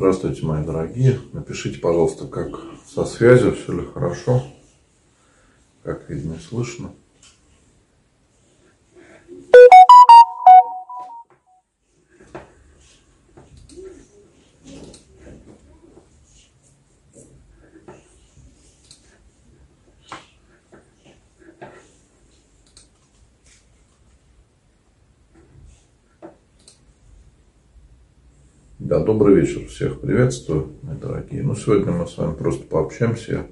Здравствуйте, мои дорогие. Напишите, пожалуйста, как со связью, все ли хорошо, как видно слышно. Добрый вечер, всех приветствую, мои дорогие. Ну, сегодня мы с вами просто пообщаемся, я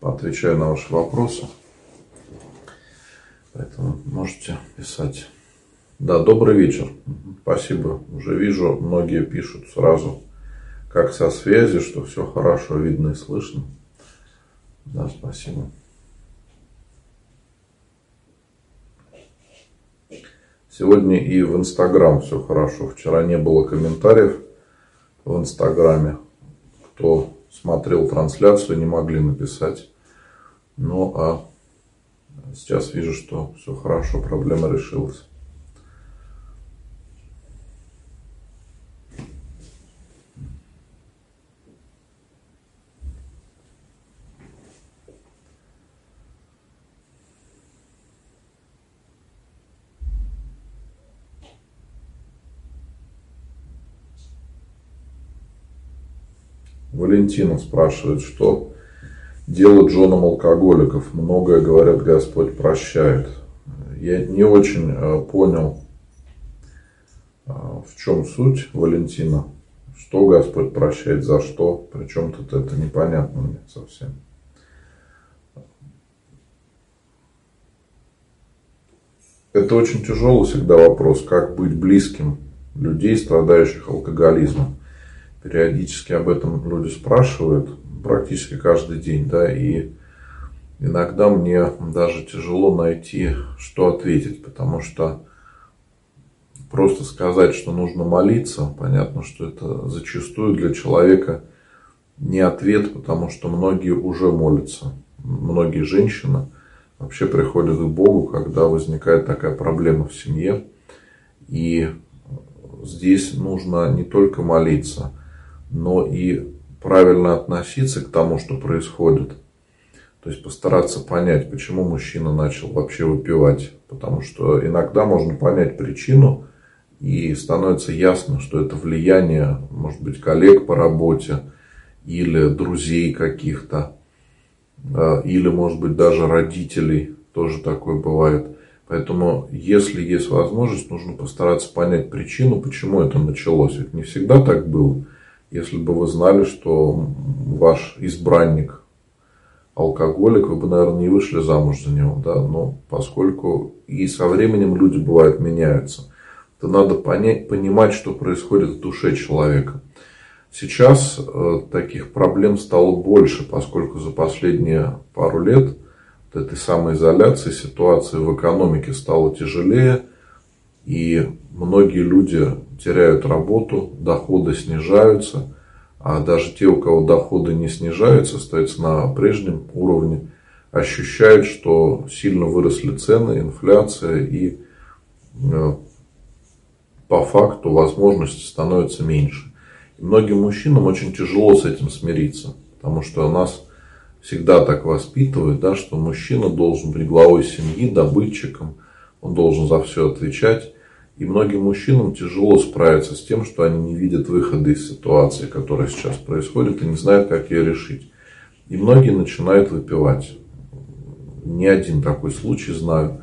поотвечаю на ваши вопросы. Поэтому можете писать. Да, добрый вечер. Спасибо. Уже вижу, многие пишут сразу, как со связи, что все хорошо видно и слышно. Да, спасибо. Сегодня и в Инстаграм все хорошо. Вчера не было комментариев в Инстаграме. Кто смотрел трансляцию, не могли написать. Ну а сейчас вижу, что все хорошо, проблема решилась. Валентина спрашивает, что делать женам алкоголиков? Многое, говорят, Господь прощает. Я не очень э, понял, э, в чем суть, Валентина. Что Господь прощает, за что? Причем тут это непонятно мне совсем. Это очень тяжелый всегда вопрос, как быть близким людей, страдающих алкоголизмом периодически об этом люди спрашивают, практически каждый день, да, и иногда мне даже тяжело найти, что ответить, потому что просто сказать, что нужно молиться, понятно, что это зачастую для человека не ответ, потому что многие уже молятся. Многие женщины вообще приходят к Богу, когда возникает такая проблема в семье. И здесь нужно не только молиться – но и правильно относиться к тому, что происходит. То есть постараться понять, почему мужчина начал вообще выпивать. Потому что иногда можно понять причину, и становится ясно, что это влияние, может быть, коллег по работе или друзей каких-то, а, или, может быть, даже родителей, тоже такое бывает. Поэтому, если есть возможность, нужно постараться понять причину, почему это началось. Ведь не всегда так было. Если бы вы знали, что ваш избранник алкоголик, вы бы, наверное, не вышли замуж за него, да, но поскольку и со временем люди, бывают, меняются, то надо понять, понимать, что происходит в душе человека. Сейчас э, таких проблем стало больше, поскольку за последние пару лет вот этой самоизоляции ситуация в экономике стала тяжелее, и многие люди теряют работу, доходы снижаются, а даже те, у кого доходы не снижаются, остаются на прежнем уровне, ощущают, что сильно выросли цены, инфляция и э, по факту возможности становятся меньше. И многим мужчинам очень тяжело с этим смириться, потому что нас всегда так воспитывают, да, что мужчина должен быть главой семьи, добытчиком, он должен за все отвечать. И многим мужчинам тяжело справиться с тем, что они не видят выхода из ситуации, которая сейчас происходит, и не знают, как ее решить. И многие начинают выпивать. Не один такой случай знаю.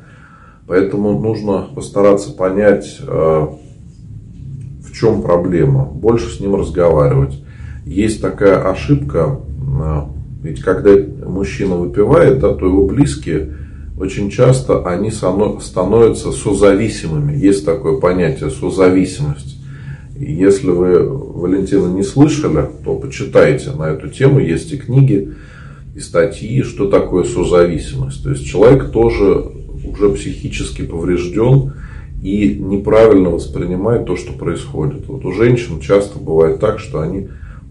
Поэтому нужно постараться понять, э, в чем проблема. Больше с ним разговаривать. Есть такая ошибка, э, ведь когда мужчина выпивает, да, то его близкие очень часто они становятся созависимыми. Есть такое понятие созависимость. Если вы, Валентина, не слышали, то почитайте на эту тему. Есть и книги, и статьи, что такое созависимость. То есть человек тоже уже психически поврежден и неправильно воспринимает то, что происходит. Вот у женщин часто бывает так, что они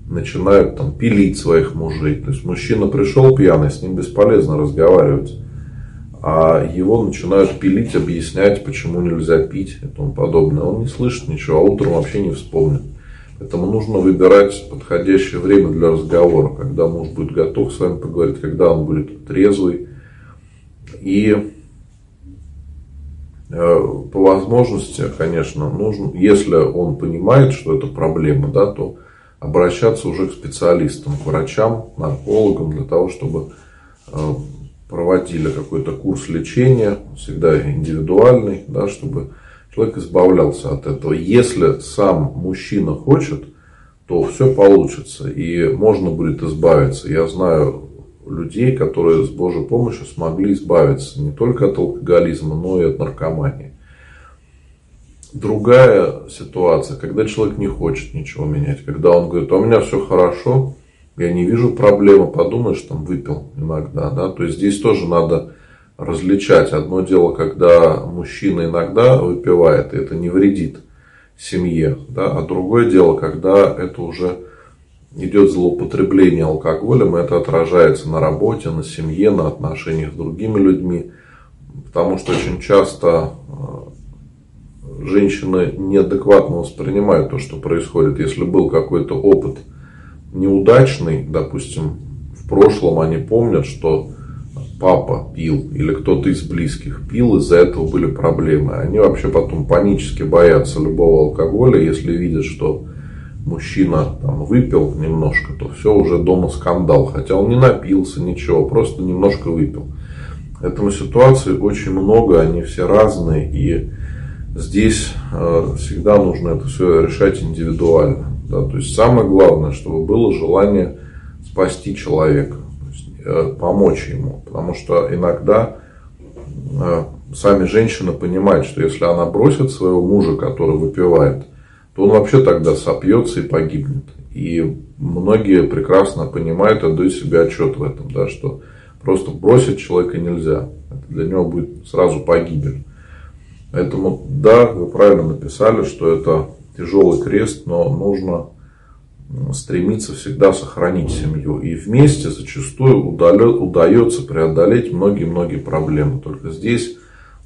начинают там, пилить своих мужей. То есть мужчина пришел пьяный, с ним бесполезно разговаривать а его начинают пилить, объяснять, почему нельзя пить и тому подобное. Он не слышит ничего, а утром вообще не вспомнит. Поэтому нужно выбирать подходящее время для разговора, когда муж будет готов с вами поговорить, когда он будет трезвый. И э, по возможности, конечно, нужно, если он понимает, что это проблема, да, то обращаться уже к специалистам, к врачам, наркологам, для того, чтобы э, проводили какой-то курс лечения, всегда индивидуальный, да, чтобы человек избавлялся от этого. Если сам мужчина хочет, то все получится и можно будет избавиться. Я знаю людей, которые с Божьей помощью смогли избавиться не только от алкоголизма, но и от наркомании. Другая ситуация, когда человек не хочет ничего менять, когда он говорит, а у меня все хорошо, я не вижу проблемы, подумаешь, там выпил иногда, да, то есть здесь тоже надо различать. Одно дело, когда мужчина иногда выпивает, и это не вредит семье, да, а другое дело, когда это уже идет злоупотребление алкоголем, и это отражается на работе, на семье, на отношениях с другими людьми, потому что очень часто э, женщины неадекватно воспринимают то, что происходит. Если был какой-то опыт неудачный, допустим, в прошлом они помнят, что папа пил или кто-то из близких пил, из-за этого были проблемы. Они вообще потом панически боятся любого алкоголя, если видят, что мужчина там выпил немножко, то все уже дома скандал. Хотя он не напился, ничего, просто немножко выпил. Поэтому ситуаций очень много, они все разные. И здесь э, всегда нужно это все решать индивидуально. Да? То есть самое главное, чтобы было желание спасти человека. Э, помочь ему. Потому что иногда э, сами женщины понимают, что если она бросит своего мужа, который выпивает, то он вообще тогда сопьется и погибнет. И многие прекрасно понимают, отдают себе отчет в этом, да, что просто бросить человека нельзя. Это для него будет сразу погибель. Поэтому, да, вы правильно написали, что это тяжелый крест, но нужно стремится всегда сохранить семью. И вместе зачастую удается преодолеть многие-многие проблемы. Только здесь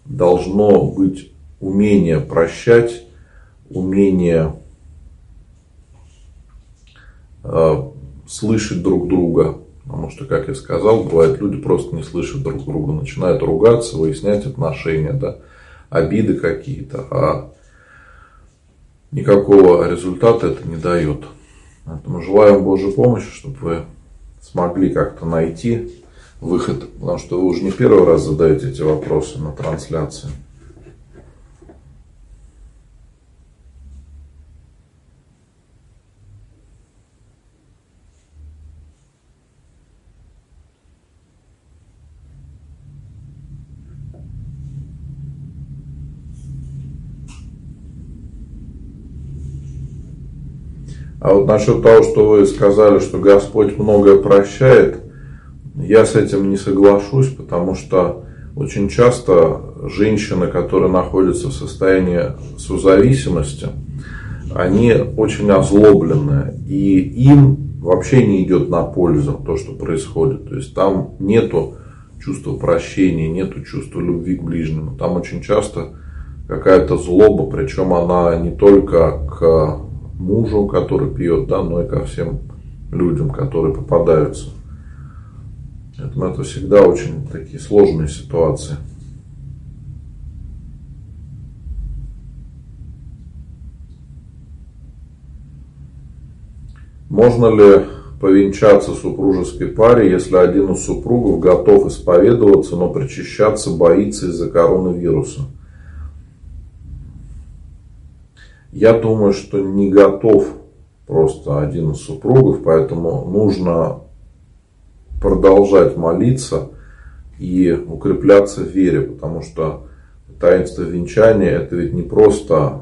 должно быть умение прощать, умение э, слышать друг друга. Потому что, как я сказал, бывает, люди просто не слышат друг друга, начинают ругаться, выяснять отношения, да, обиды какие-то, а никакого результата это не дает. Поэтому желаем Божьей помощи, чтобы вы смогли как-то найти выход, потому что вы уже не первый раз задаете эти вопросы на трансляции. А вот насчет того, что вы сказали, что Господь многое прощает, я с этим не соглашусь, потому что очень часто женщины, которые находятся в состоянии созависимости, они очень озлобленные, и им вообще не идет на пользу то, что происходит. То есть там нету чувства прощения, нету чувства любви к ближнему. Там очень часто какая-то злоба, причем она не только к мужу, который пьет, да, но и ко всем людям, которые попадаются. Поэтому это всегда очень такие сложные ситуации. Можно ли повенчаться супружеской паре, если один из супругов готов исповедоваться, но причащаться боится из-за коронавируса? Я думаю, что не готов просто один из супругов, поэтому нужно продолжать молиться и укрепляться в вере, потому что таинство венчания это ведь не просто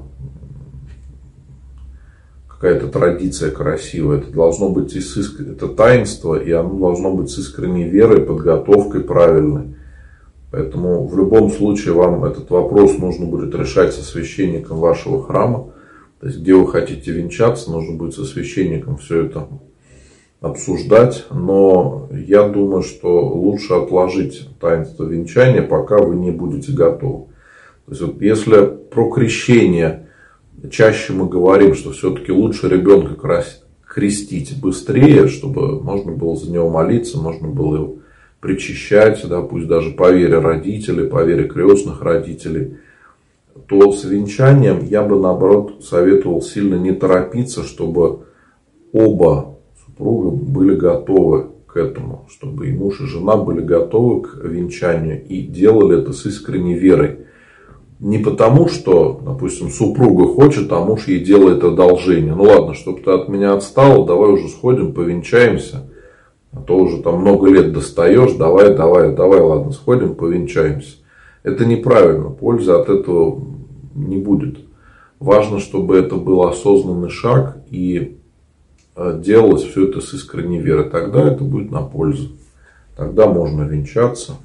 какая-то традиция красивая, это должно быть из иск... это таинство, и оно должно быть с искренней верой, подготовкой правильной. Поэтому в любом случае вам этот вопрос нужно будет решать со священником вашего храма. То есть, где вы хотите венчаться, нужно будет со священником все это обсуждать. Но я думаю, что лучше отложить таинство венчания, пока вы не будете готовы. То есть, вот если про крещение чаще мы говорим, что все-таки лучше ребенка крестить быстрее, чтобы можно было за него молиться, можно было его причащать, да, пусть даже по вере родителей, по вере крестных родителей, то с венчанием я бы наоборот советовал сильно не торопиться, чтобы оба супруга были готовы к этому, чтобы и муж, и жена были готовы к венчанию и делали это с искренней верой. Не потому, что, допустим, супруга хочет, а муж ей делает одолжение. Ну ладно, чтобы ты от меня отстала, давай уже сходим, повенчаемся. А то уже там много лет достаешь, давай, давай, давай, ладно, сходим, повенчаемся. Это неправильно, пользы от этого не будет. Важно, чтобы это был осознанный шаг и э, делалось все это с искренней верой. Тогда это будет на пользу. Тогда можно венчаться.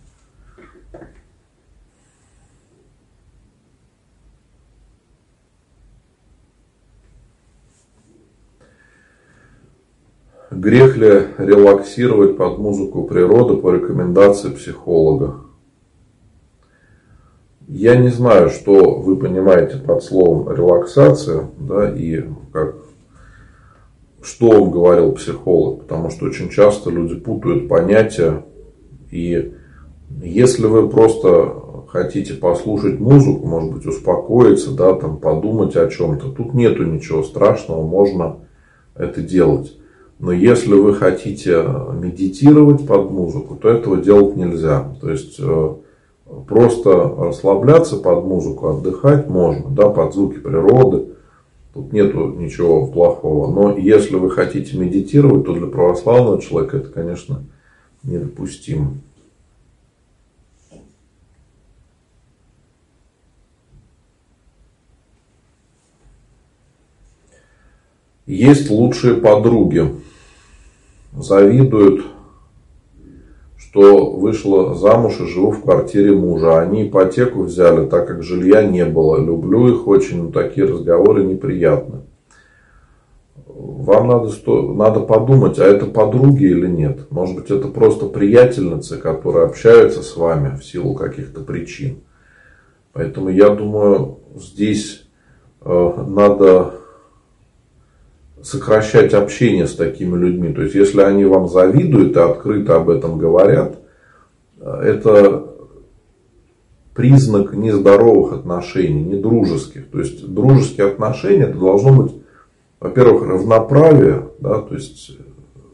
Грех ли релаксировать под музыку природы по рекомендации психолога? Я не знаю, что вы понимаете под словом релаксация, да, и как, что он говорил психолог, потому что очень часто люди путают понятия, и если вы просто хотите послушать музыку, может быть, успокоиться, да, там, подумать о чем-то, тут нету ничего страшного, можно это делать. Но если вы хотите медитировать под музыку, то этого делать нельзя. То есть э, просто расслабляться под музыку, отдыхать можно, да, под звуки природы. Тут нету ничего плохого. Но если вы хотите медитировать, то для православного человека это, конечно, недопустимо. Есть лучшие подруги завидуют, что вышла замуж и живу в квартире мужа. Они ипотеку взяли, так как жилья не было. Люблю их очень, но такие разговоры неприятны. Вам надо, надо подумать, а это подруги или нет. Может быть, это просто приятельницы, которые общаются с вами в силу каких-то причин. Поэтому я думаю, здесь э, надо сокращать общение с такими людьми. То есть, если они вам завидуют и открыто об этом говорят, это признак нездоровых отношений, не дружеских. То есть, дружеские отношения, это должно быть, во-первых, равноправие, да, то есть,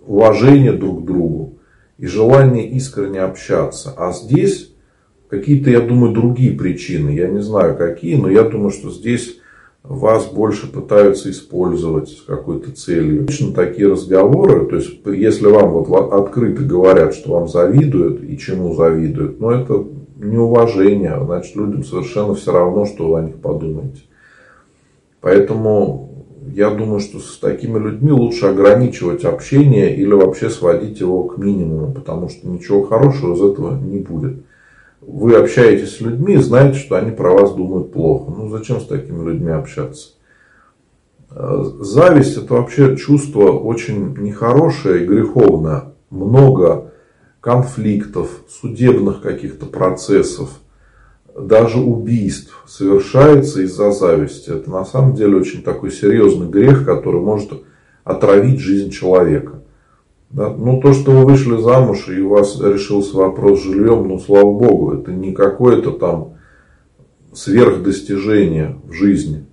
уважение друг к другу и желание искренне общаться. А здесь какие-то, я думаю, другие причины. Я не знаю, какие, но я думаю, что здесь вас больше пытаются использовать с какой-то целью. Лично такие разговоры, то есть если вам вот открыто говорят, что вам завидуют и чему завидуют, но это неуважение, значит людям совершенно все равно, что вы о них подумаете. Поэтому я думаю, что с такими людьми лучше ограничивать общение или вообще сводить его к минимуму, потому что ничего хорошего из этого не будет вы общаетесь с людьми и знаете, что они про вас думают плохо. Ну, зачем с такими людьми общаться? Э, зависть – это вообще чувство очень нехорошее и греховное. Много конфликтов, судебных каких-то процессов, даже убийств совершается из-за зависти. Это на самом деле очень такой серьезный грех, который может отравить жизнь человека. Да? Ну, то, что вы вышли замуж и у вас решился вопрос с жильем, ну, слава богу, это не какое-то там сверхдостижение в жизни,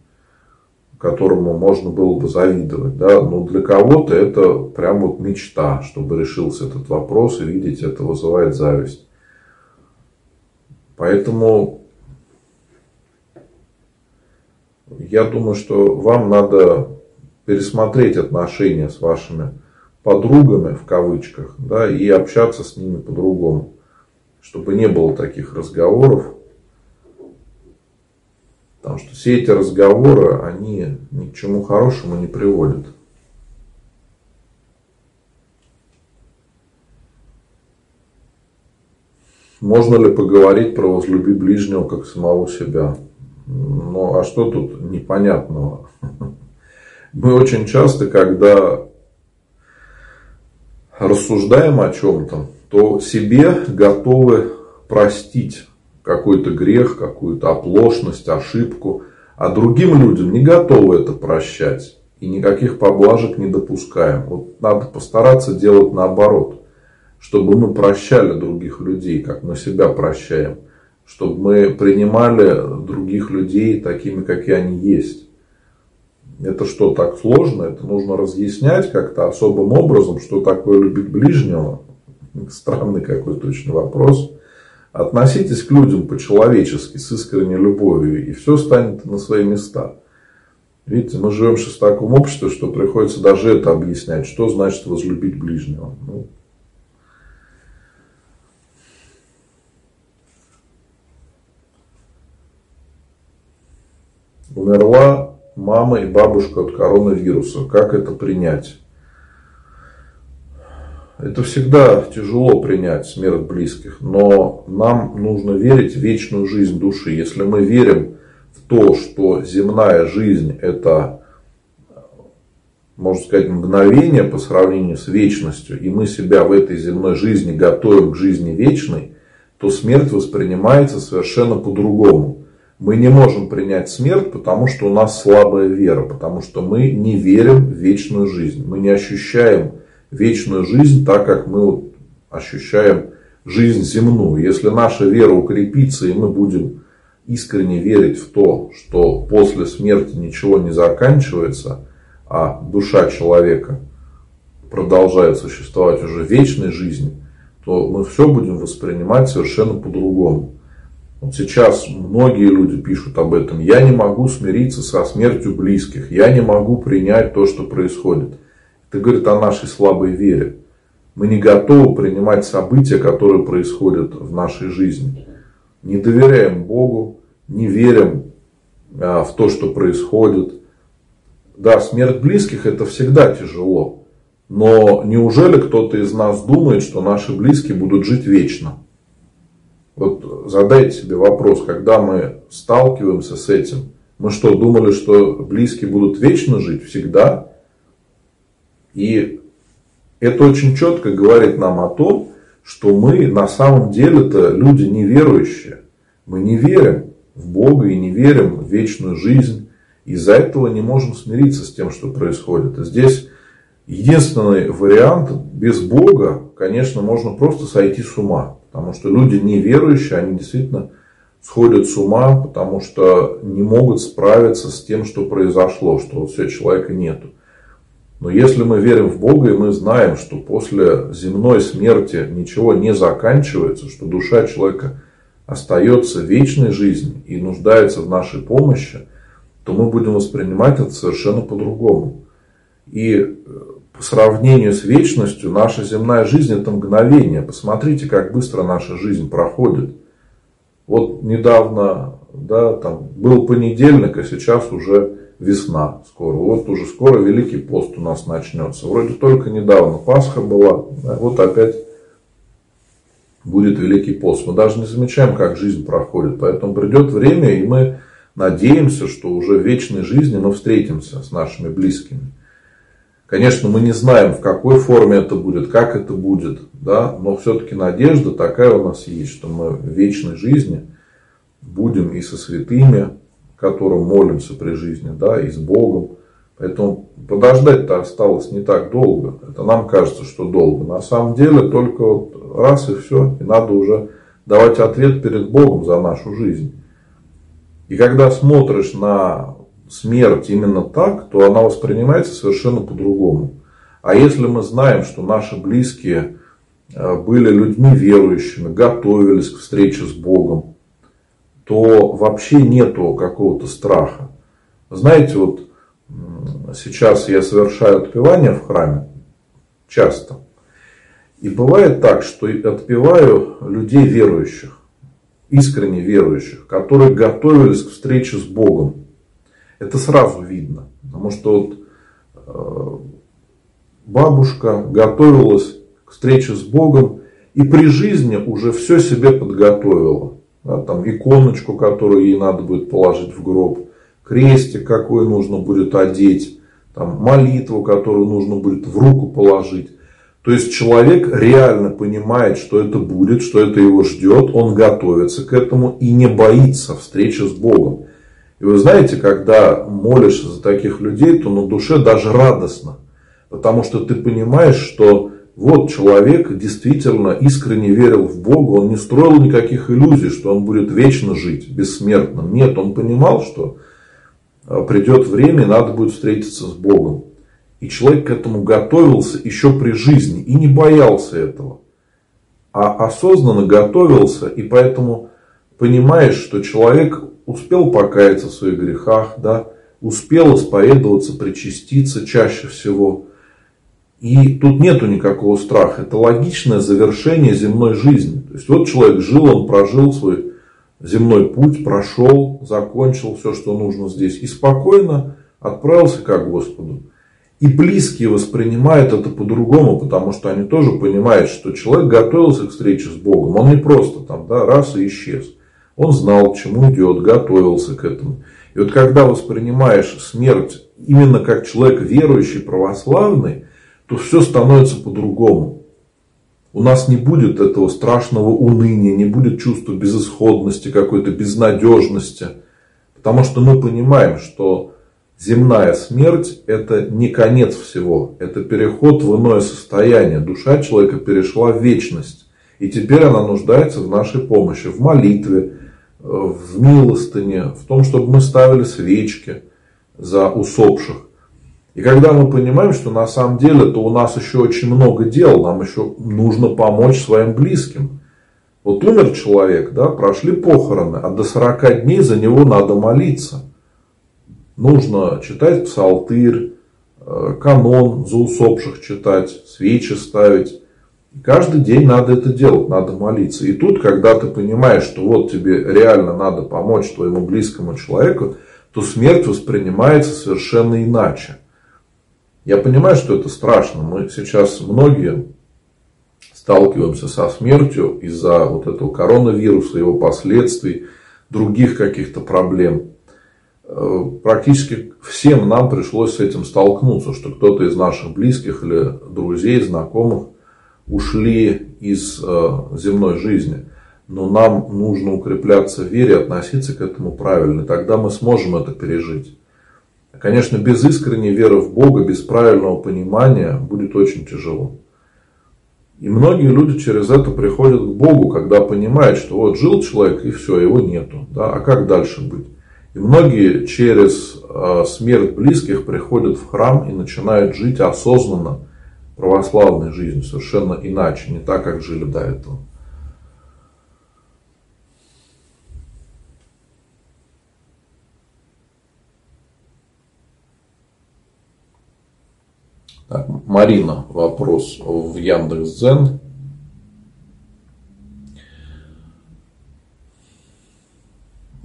которому можно было бы завидовать. Да? Но для кого-то это прям вот мечта, чтобы решился этот вопрос, и видеть это вызывает зависть. Поэтому я думаю, что вам надо пересмотреть отношения с вашими подругами в кавычках, да, и общаться с ними по-другому, чтобы не было таких разговоров, потому что все эти разговоры, они ни к чему хорошему не приводят. Можно ли поговорить про возлюби ближнего как самого себя? Ну, а что тут непонятного? Мы очень часто, когда рассуждаем о чем-то, то себе готовы простить какой-то грех, какую-то оплошность, ошибку. А другим людям не готовы это прощать. И никаких поблажек не допускаем. Вот надо постараться делать наоборот. Чтобы мы прощали других людей, как мы себя прощаем. Чтобы мы принимали других людей такими, какие они есть. Это что, так сложно? Это нужно разъяснять как-то особым образом, что такое любить ближнего? Странный какой точно вопрос. Относитесь к людям по-человечески, с искренней любовью, и все станет на свои места. Видите, мы живем сейчас в таком обществе, что приходится даже это объяснять, что значит возлюбить ближнего. Ну, умерла мама и бабушка от коронавируса. Как это принять? Это всегда тяжело принять смерть близких, но нам нужно верить в вечную жизнь души. Если мы верим в то, что земная жизнь это, можно сказать, мгновение по сравнению с вечностью, и мы себя в этой земной жизни готовим к жизни вечной, то смерть воспринимается совершенно по-другому. Мы не можем принять смерть, потому что у нас слабая вера, потому что мы не верим в вечную жизнь. Мы не ощущаем вечную жизнь так, как мы ощущаем жизнь земную. Если наша вера укрепится, и мы будем искренне верить в то, что после смерти ничего не заканчивается, а душа человека продолжает существовать уже вечной жизни, то мы все будем воспринимать совершенно по-другому. Вот сейчас многие люди пишут об этом. Я не могу смириться со смертью близких. Я не могу принять то, что происходит. Это говорит о нашей слабой вере. Мы не готовы принимать события, которые происходят в нашей жизни. Не доверяем Богу, не верим а, в то, что происходит. Да, смерть близких это всегда тяжело. Но неужели кто-то из нас думает, что наши близкие будут жить вечно? Вот задайте себе вопрос, когда мы сталкиваемся с этим, мы что, думали, что близкие будут вечно жить всегда? И это очень четко говорит нам о том, что мы на самом деле-то люди неверующие. Мы не верим в Бога и не верим в вечную жизнь. Из-за этого не можем смириться с тем, что происходит. И здесь единственный вариант без Бога, конечно, можно просто сойти с ума. Потому что люди неверующие, они действительно сходят с ума, потому что не могут справиться с тем, что произошло, что вот все, человека нету. Но если мы верим в Бога и мы знаем, что после земной смерти ничего не заканчивается, что душа человека остается в вечной жизни и нуждается в нашей помощи, то мы будем воспринимать это совершенно по-другому. И э, по сравнению с вечностью, наша земная жизнь это мгновение. Посмотрите, как быстро наша жизнь проходит. Вот недавно, да, там был понедельник, а сейчас уже весна скоро. Вот уже скоро Великий пост у нас начнется. Вроде только недавно Пасха была, а вот опять будет Великий пост. Мы даже не замечаем, как жизнь проходит. Поэтому придет время, и мы надеемся, что уже в вечной жизни мы встретимся с нашими близкими. Конечно, мы не знаем, в какой форме это будет, как это будет, да, но все-таки надежда такая у нас есть, что мы в вечной жизни будем и со святыми, которым молимся при жизни, да, и с Богом. Поэтому подождать-то осталось не так долго. Это нам кажется, что долго. На самом деле только вот раз и все. И надо уже давать ответ перед Богом за нашу жизнь. И когда смотришь на смерть именно так, то она воспринимается совершенно по-другому. А если мы знаем, что наши близкие э, были людьми верующими, готовились к встрече с Богом, то вообще нету какого-то страха. Знаете, вот сейчас я совершаю отпевание в храме часто. И бывает так, что отпеваю людей верующих, искренне верующих, которые готовились к встрече с Богом. Это сразу видно. Потому что вот э, бабушка готовилась к встрече с Богом и при жизни уже все себе подготовила. Да, там иконочку, которую ей надо будет положить в гроб, крестик, какой нужно будет одеть, там, молитву, которую нужно будет в руку положить. То есть человек реально понимает, что это будет, что это его ждет, он готовится к этому и не боится встречи с Богом. И вы знаете, когда молишься за таких людей, то на душе даже радостно. Потому что ты понимаешь, что вот человек действительно искренне верил в Бога, он не строил никаких иллюзий, что он будет вечно жить, бессмертным. Нет, он понимал, что а, придет время и надо будет встретиться с Богом. И человек к этому готовился еще при жизни и не боялся этого. А осознанно готовился, и поэтому понимаешь, что человек успел покаяться в своих грехах, да, успел исповедоваться, причаститься чаще всего. И тут нету никакого страха. Это логичное завершение земной жизни. То есть вот человек жил, он прожил свой земной путь, прошел, закончил все, что нужно здесь. И спокойно отправился к Господу. И близкие воспринимают это по-другому, потому что они тоже понимают, что человек готовился к встрече с Богом. Он не просто там, да, раз и исчез. Он знал, к чему идет, готовился к этому. И вот когда воспринимаешь смерть именно как человек верующий, православный, то все становится по-другому. У нас не будет этого страшного уныния, не будет чувства безысходности, какой-то безнадежности. Потому что мы понимаем, что земная смерть – это не конец всего, это переход в иное состояние. Душа человека перешла в вечность. И теперь она нуждается в нашей помощи, в молитве, в милостыне, в том, чтобы мы ставили свечки за усопших. И когда мы понимаем, что на самом деле то у нас еще очень много дел, нам еще нужно помочь своим близким. Вот умер человек, да, прошли похороны, а до 40 дней за него надо молиться – нужно читать псалтырь, э, канон за усопших читать, свечи ставить. И каждый день надо это делать, надо молиться. И тут, когда ты понимаешь, что вот тебе реально надо помочь твоему близкому человеку, то смерть воспринимается совершенно иначе. Я понимаю, что это страшно. Мы сейчас многие сталкиваемся со смертью из-за вот этого коронавируса, его последствий, других каких-то проблем. Э, практически всем нам пришлось с этим столкнуться, что кто-то из наших близких или друзей, знакомых ушли из э, земной жизни. Но нам нужно укрепляться в вере, относиться к этому правильно, тогда мы сможем это пережить. Конечно, без искренней веры в Бога, без правильного понимания будет очень тяжело. И многие люди через это приходят к Богу, когда понимают, что вот жил человек и все, его нету. Да? А как дальше быть? И многие через а, смерть близких приходят в храм и начинают жить осознанно православной жизнью, совершенно иначе, не так, как жили до этого. Так, Марина, вопрос в Яндекс.Дзен.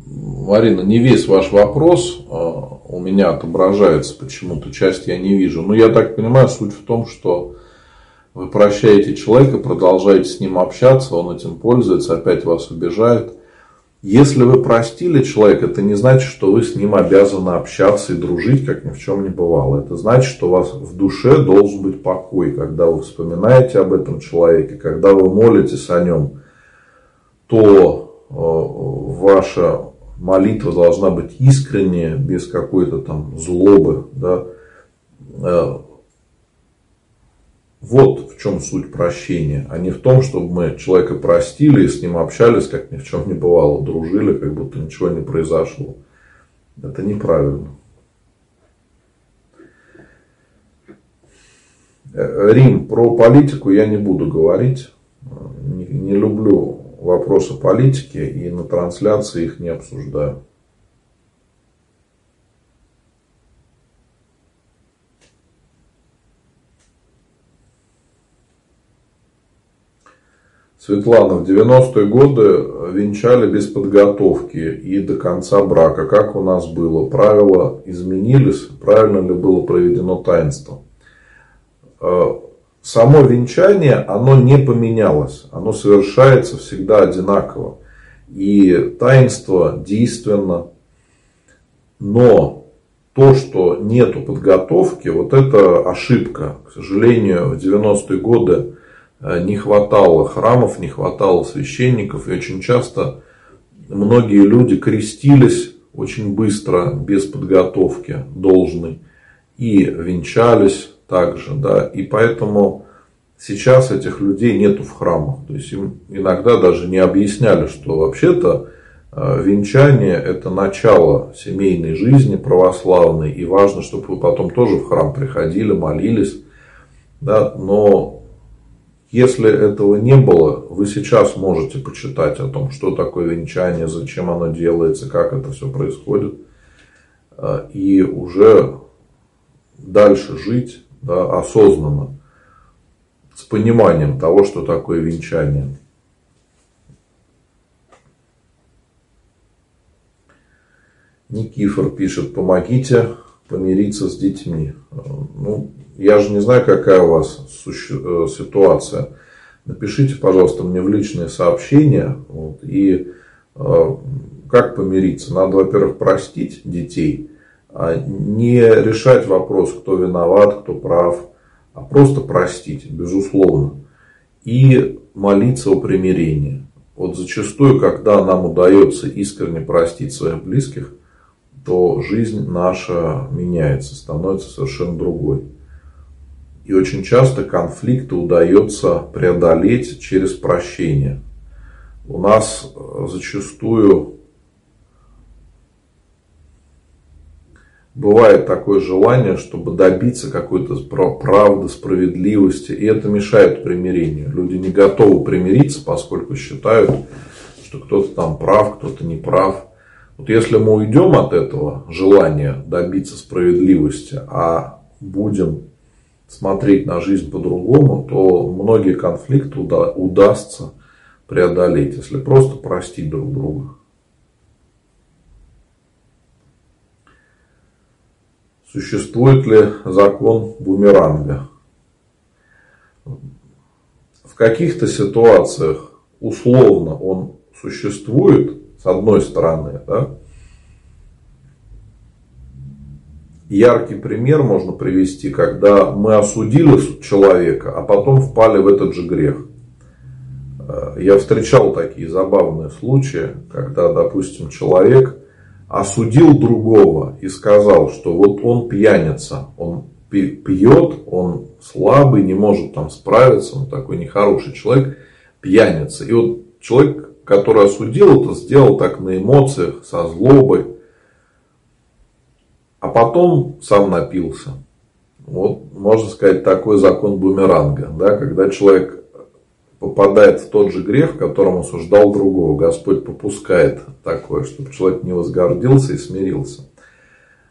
Марина, не весь ваш вопрос а, у меня отображается почему-то, часть я не вижу. Но я так понимаю, суть в том, что вы прощаете человека, продолжаете с ним общаться, он этим пользуется, опять вас обижает. Если вы простили человека, это не значит, что вы с ним обязаны общаться и дружить, как ни в чем не бывало. Это значит, что у вас в душе должен быть покой, когда вы вспоминаете об этом человеке, когда вы молитесь о нем, то э, ваша молитва должна быть искренняя, без какой-то там злобы. Да. Э, вот в чем суть прощения, а не в том, чтобы мы человека простили и с ним общались, как ни в чем не бывало, дружили, как будто ничего не произошло. Это неправильно. Э, Рим, про политику я не буду говорить. Не, не люблю вопросы политики и на трансляции их не обсуждаю. Светлана, в 90-е годы венчали без подготовки и до конца брака. Как у нас было? Правила изменились? Правильно ли было проведено таинство? Само венчание, оно не поменялось. Оно совершается всегда одинаково. И таинство действенно. Но то, что нету подготовки, вот это ошибка. К сожалению, в 90-е годы э, не хватало храмов, не хватало священников. И очень часто многие люди крестились очень быстро, без подготовки должной, и венчались также, да, и поэтому сейчас этих людей нету в храмах. То есть им иногда даже не объясняли, что вообще-то э, венчание это начало семейной жизни православной, и важно, чтобы вы потом тоже в храм приходили, молились, да, но если этого не было, вы сейчас можете почитать о том, что такое венчание, зачем оно делается, как это все происходит. Э, и уже дальше жить да, осознанно, с пониманием того, что такое венчание. Никифор пишет, помогите помириться с детьми. Э, ну, я же не знаю, какая у вас э, ситуация. Напишите, пожалуйста, мне в личные сообщения. Вот, и э, как помириться? Надо, во-первых, простить детей, не решать вопрос, кто виноват, кто прав, а просто простить, безусловно. И молиться о примирении. Вот зачастую, когда нам удается искренне простить своих близких, то жизнь наша меняется, становится совершенно другой. И очень часто конфликты удается преодолеть через прощение. У нас э, зачастую бывает такое желание, чтобы добиться какой-то правды, справедливости, и это мешает примирению. Люди не готовы примириться, поскольку считают, что кто-то там прав, кто-то не прав. Вот если мы уйдем от этого желания добиться справедливости, а будем смотреть на жизнь по-другому, то многие конфликты уда- удастся преодолеть, если просто простить друг друга. Существует ли закон бумеранга? В каких-то ситуациях условно он существует, с одной стороны, да, яркий пример можно привести, когда мы осудили человека, а потом впали в этот же грех. Э, я встречал такие забавные случаи, когда, допустим, человек осудил другого и сказал, что вот он пьяница, он пьет, он слабый, не может там справиться, он такой нехороший человек, пьяница. И вот человек, который осудил это, сделал так на эмоциях, со злобой, а потом сам напился. Вот, можно сказать, такой закон бумеранга, да, когда человек попадает в тот же грех, в котором осуждал другого. Господь попускает такое, чтобы человек не возгордился и смирился.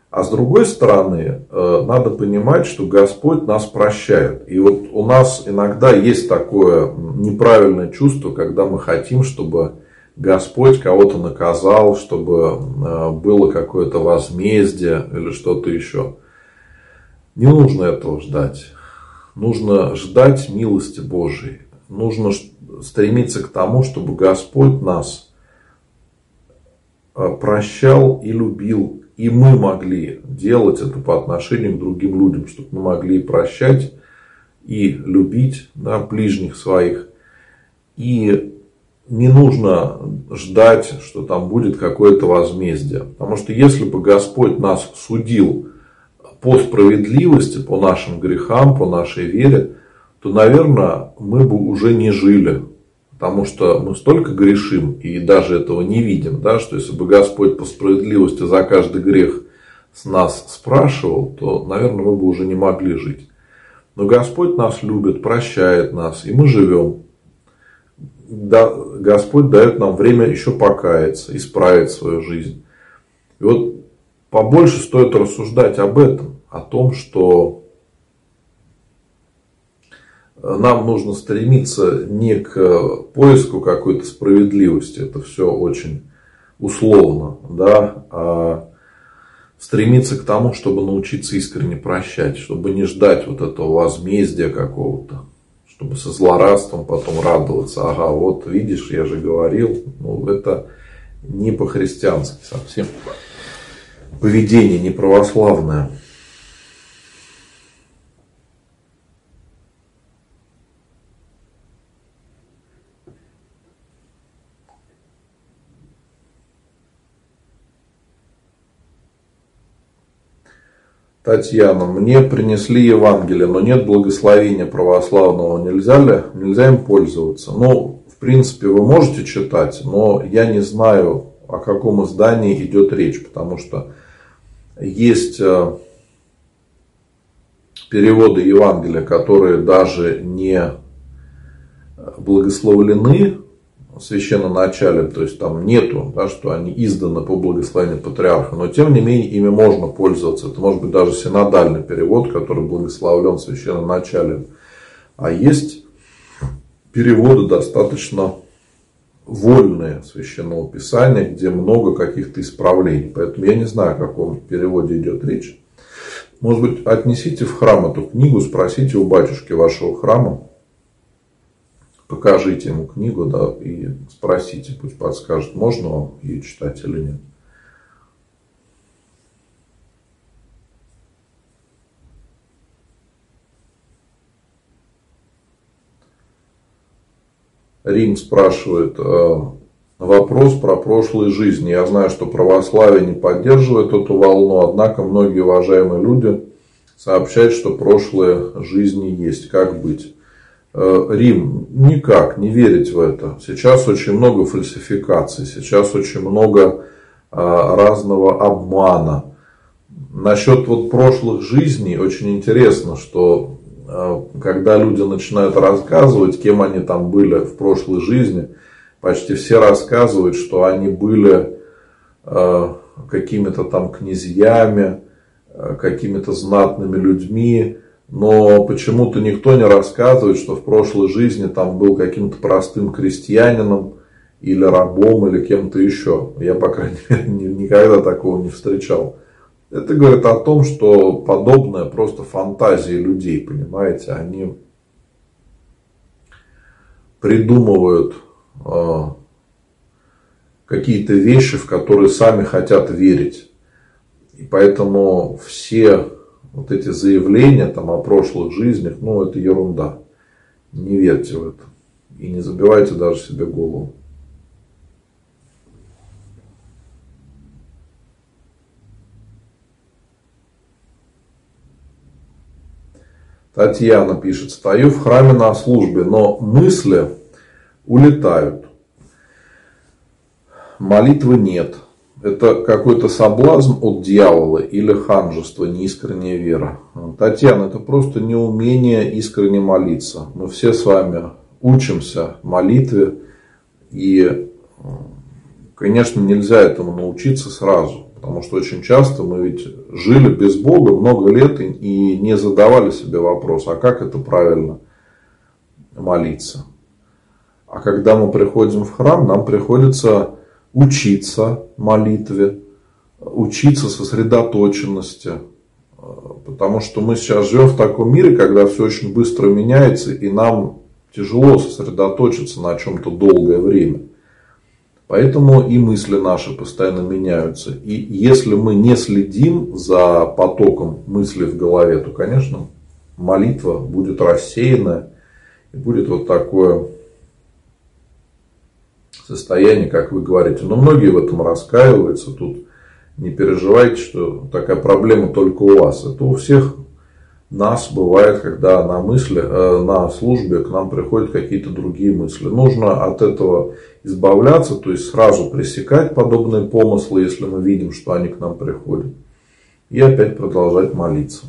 А с другой стороны, э, надо понимать, что Господь нас прощает. И вот у нас иногда есть такое неправильное чувство, когда мы хотим, чтобы Господь кого-то наказал, чтобы э, было какое-то возмездие или что-то еще. Не нужно этого ждать. Нужно ждать милости Божией. Нужно стремиться к тому, чтобы Господь нас э, прощал и любил. И мы могли делать это по отношению к другим людям, чтобы мы могли прощать и любить да, ближних своих. И не нужно ждать, что там будет какое-то возмездие. Потому что если бы Господь нас судил по справедливости, по нашим грехам, по нашей вере, то, наверное, мы бы уже не жили. Потому что мы столько грешим и даже этого не видим, да, что если бы Господь по справедливости за каждый грех с нас спрашивал, то, наверное, мы бы уже не могли жить. Но Господь нас любит, прощает нас, и мы живем да, Господь дает нам время еще покаяться, исправить свою жизнь. И вот побольше стоит рассуждать об этом, о том, что нам нужно стремиться не к поиску какой-то справедливости, это все очень условно, да, а стремиться к тому, чтобы научиться искренне прощать, чтобы не ждать вот этого возмездия какого-то чтобы со злорадством потом радоваться. Ага, вот видишь, я же говорил. Ну, это не по-христиански совсем. Поведение не Татьяна, мне принесли Евангелие, но нет благословения православного. Нельзя ли? Нельзя им пользоваться. Ну, в принципе, вы можете читать, но я не знаю, о каком издании идет речь, потому что есть э, переводы Евангелия, которые даже не благословлены священноначале, то есть там нету, да, что они изданы по благословению патриарха, но тем не менее ими можно пользоваться. Это может быть даже синодальный перевод, который благословлен священноначалем. А есть переводы достаточно вольные священного писания, где много каких-то исправлений. Поэтому я не знаю, о каком переводе идет речь. Может быть, отнесите в храм эту книгу, спросите у батюшки вашего храма, покажите ему книгу, да, и спросите, пусть подскажет, можно вам ее читать или нет. Рим спрашивает э, вопрос про прошлые жизни. Я знаю, что православие не поддерживает эту волну, однако многие уважаемые люди сообщают, что прошлые жизни есть. Как быть? Э, Рим, никак не верить в это. Сейчас очень много фальсификаций, сейчас очень много э, разного обмана. Насчет вот прошлых жизней очень интересно, что э, когда люди начинают рассказывать, кем они там были в прошлой жизни, почти все рассказывают, что они были какими-то там князьями, какими-то знатными людьми, но почему-то никто не рассказывает, что в прошлой жизни там был каким-то простым крестьянином или рабом или кем-то еще. Я, по крайней мере, никогда такого не встречал. Это говорит о том, что подобное просто фантазии людей, понимаете, они придумывают э, какие-то вещи, в которые сами хотят верить. И поэтому все вот эти заявления там, о прошлых жизнях, ну, это ерунда. Не верьте в это. И не забивайте даже себе голову. Татьяна пишет, стою в храме на службе, но мысли улетают. Молитвы нет это какой-то соблазн от дьявола или ханжество, неискренняя вера. Татьяна, это просто неумение искренне молиться. Мы все с вами учимся молитве. И, конечно, нельзя этому научиться сразу. Потому что очень часто мы ведь жили без Бога много лет и не задавали себе вопрос, а как это правильно молиться. А когда мы приходим в храм, нам приходится учиться молитве, учиться сосредоточенности. Потому что мы сейчас живем в таком мире, когда все очень быстро меняется, и нам тяжело сосредоточиться на чем-то долгое время. Поэтому и мысли наши постоянно меняются. И если мы не следим за потоком мыслей в голове, то, конечно, молитва будет рассеянная. И будет вот такое состояние, как вы говорите. Но многие в этом раскаиваются. Тут не переживайте, что такая проблема только у вас. Это у всех нас бывает, когда на мысли, э, на службе к нам приходят какие-то другие мысли. Нужно от этого избавляться, то есть сразу пресекать подобные помыслы, если мы видим, что они к нам приходят. И опять продолжать молиться.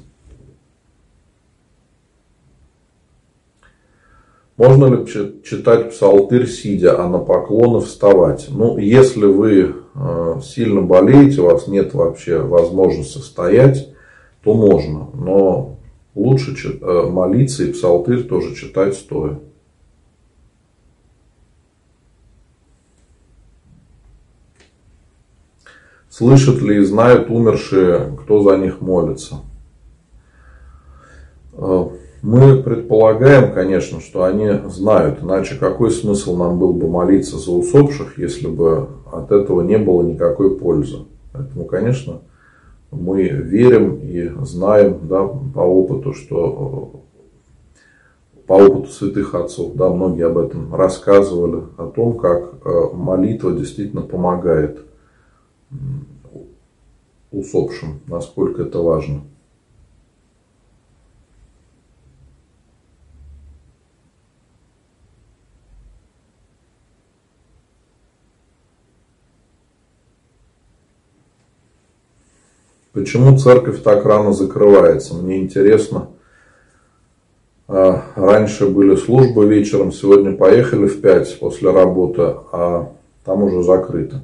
Можно ли читать псалтырь сидя, а на поклоны вставать? Ну, если вы э, сильно болеете, у вас нет вообще возможности стоять, то можно. Но лучше э, молиться и псалтырь тоже читать стоя. Слышат ли и знают умершие, кто за них молится? Мы предполагаем, конечно, что они знают, иначе какой смысл нам был бы молиться за усопших, если бы от этого не было никакой пользы. Поэтому, конечно, мы верим и знаем да, по опыту, что по опыту святых отцов, да, многие об этом рассказывали, о том, как э, молитва действительно помогает усопшим, насколько это важно. Почему церковь так рано закрывается? Мне интересно. А, раньше были службы вечером, сегодня поехали в 5 после работы, а там уже закрыто.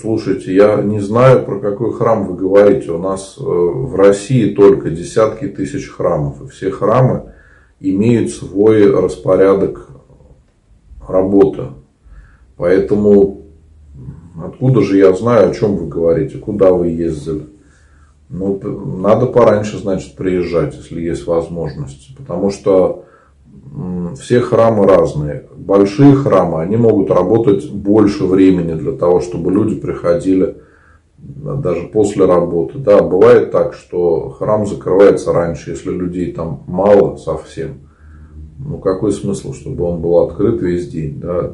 Слушайте, я не знаю, про какой храм вы говорите. У нас э, в России только десятки тысяч храмов. И все храмы имеют свой распорядок работы. Поэтому откуда же я знаю, о чем вы говорите, куда вы ездили? Ну, надо пораньше, значит, приезжать, если есть возможность. Потому что все храмы разные. Большие храмы, они могут работать больше времени для того, чтобы люди приходили даже после работы. Да, бывает так, что храм закрывается раньше, если людей там мало совсем. Ну, какой смысл, чтобы он был открыт весь день, да,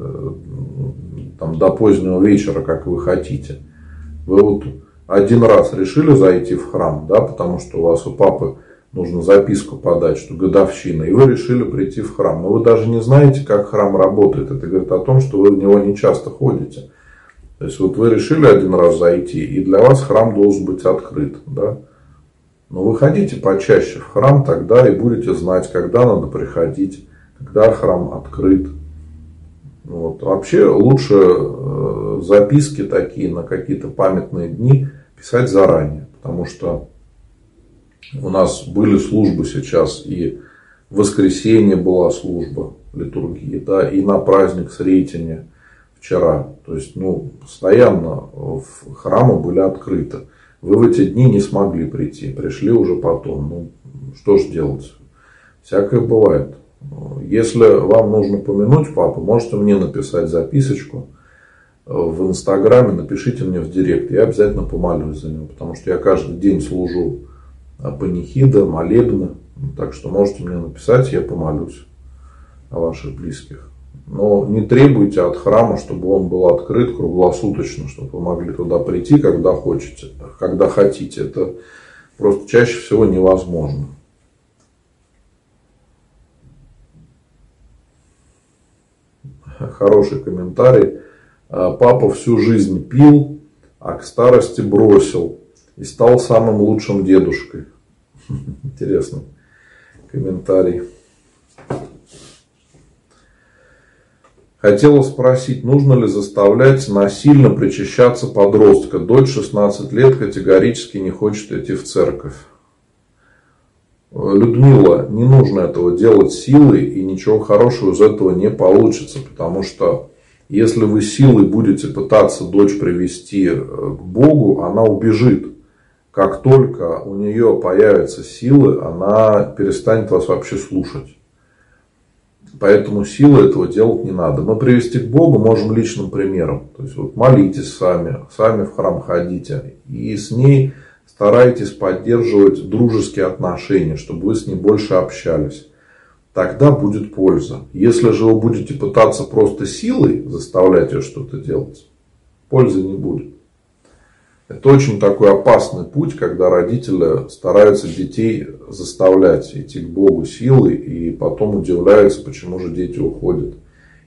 там, до позднего вечера, как вы хотите. Вы вот один раз решили зайти в храм, да, потому что у вас у папы нужно записку подать, что годовщина, и вы решили прийти в храм. Но вы даже не знаете, как храм работает. Это говорит о том, что вы в него не часто ходите. То есть вот вы решили один раз зайти, и для вас храм должен быть открыт. Да? Но вы ходите почаще в храм тогда и будете знать, когда надо приходить, когда храм открыт. Вот. Вообще лучше э, записки такие на какие-то памятные дни писать заранее, потому что у нас были службы сейчас, и в воскресенье была служба литургии, да, и на праздник Сретения вчера. То есть, ну, постоянно храмы были открыты. Вы в эти дни не смогли прийти, пришли уже потом. Ну, что ж делать? Всякое бывает. Если вам нужно помянуть папу, можете мне написать записочку в Инстаграме, напишите мне в Директ. Я обязательно помолюсь за него, потому что я каждый день служу панихида, молебны. Так что можете мне написать, я помолюсь о ваших близких. Но не требуйте от храма, чтобы он был открыт круглосуточно, чтобы вы могли туда прийти, когда хотите, когда хотите. Это просто чаще всего невозможно. Хороший комментарий. Папа всю жизнь пил, а к старости бросил и стал самым лучшим дедушкой. Интересный комментарий. Хотела спросить, нужно ли заставлять насильно причащаться подростка. Дочь 16 лет категорически не хочет идти в церковь. Людмила, не нужно этого делать силой, и ничего хорошего из этого не получится, потому что если вы силой будете пытаться дочь привести э, к Богу, она убежит как только у нее появятся силы, она перестанет вас вообще слушать. Поэтому силы этого делать не надо. Но привести к Богу можем личным примером. То есть вот молитесь сами, сами в храм ходите. И с ней старайтесь поддерживать дружеские отношения, чтобы вы с ней больше общались. Тогда будет польза. Если же вы будете пытаться просто силой заставлять ее что-то делать, пользы не будет. Это очень такой опасный путь, когда родители стараются детей заставлять идти к Богу силой и потом удивляются, почему же дети уходят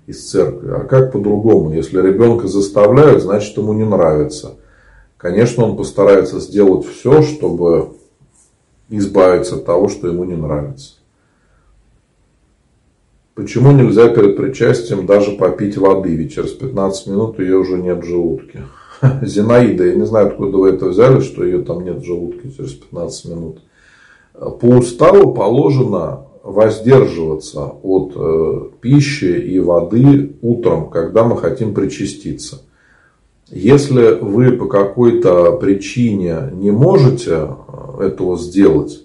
из церкви. А как по-другому? Если ребенка заставляют, значит ему не нравится. Конечно, он постарается сделать все, чтобы избавиться от того, что ему не нравится. Почему нельзя перед причастием даже попить воды? Ведь через 15 минут ее уже нет в желудке. Зинаида, я не знаю, откуда вы это взяли, что ее там нет в желудке через 15 минут. По уставу положено воздерживаться от э, пищи и воды утром, когда мы хотим причаститься. Если вы по какой-то причине не можете э, этого сделать,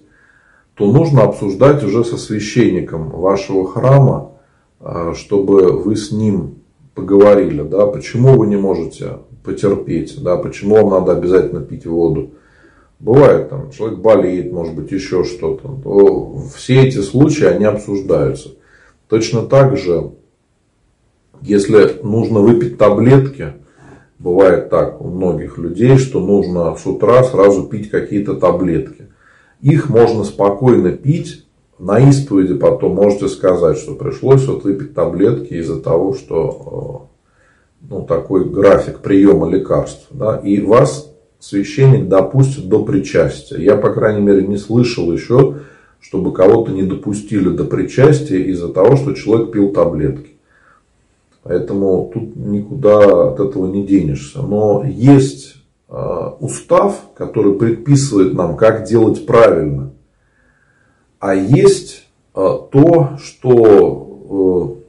то нужно обсуждать уже со священником вашего храма, э, чтобы вы с ним поговорили, да, почему вы не можете потерпеть, да, почему вам надо обязательно пить воду. Бывает, там, человек болеет, может быть, еще что-то. То все эти случаи, они обсуждаются. Точно так же, если нужно выпить таблетки, бывает так у многих людей, что нужно с утра сразу пить какие-то таблетки. Их можно спокойно пить, на исповеди потом можете сказать, что пришлось вот выпить таблетки из-за того, что ну, такой график приема лекарств. Да, и вас священник допустит до причастия. Я, по крайней мере, не слышал еще, чтобы кого-то не допустили до причастия из-за того, что человек пил таблетки. Поэтому тут никуда от этого не денешься. Но есть а, устав, который предписывает нам, как делать правильно. А есть а, то, что э,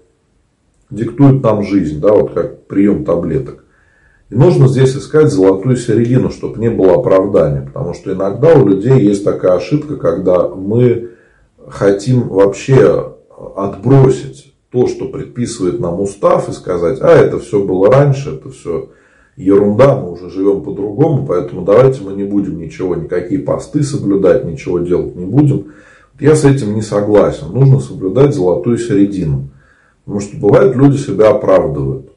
диктует нам жизнь, да, вот как прием таблеток. И нужно здесь искать золотую середину, чтобы не было оправдания. Потому что иногда у людей есть такая ошибка, когда мы хотим вообще отбросить то, что предписывает нам устав, и сказать, а это все было раньше, это все ерунда, мы уже живем по-другому, поэтому давайте мы не будем ничего, никакие посты соблюдать, ничего делать не будем. Я с этим не согласен. Нужно соблюдать золотую середину. Потому что бывает, люди себя оправдывают.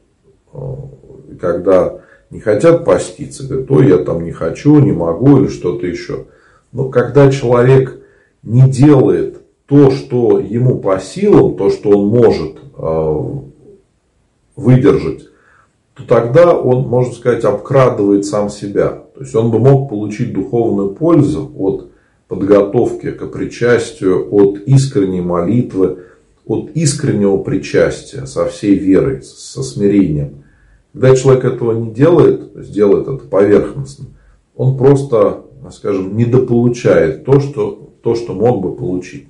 Когда не хотят поститься, говорят, ой, я там не хочу, не могу или что-то еще. Но когда человек не делает то, что ему по силам, то, что он может э, выдержать, то тогда он, можно сказать, обкрадывает сам себя. То есть он бы мог получить духовную пользу от подготовки к причастию, от искренней молитвы, от искреннего причастия со всей верой, со смирением. Когда человек этого не делает, то есть делает это поверхностно, он просто, скажем, недополучает то, что, то, что мог бы получить.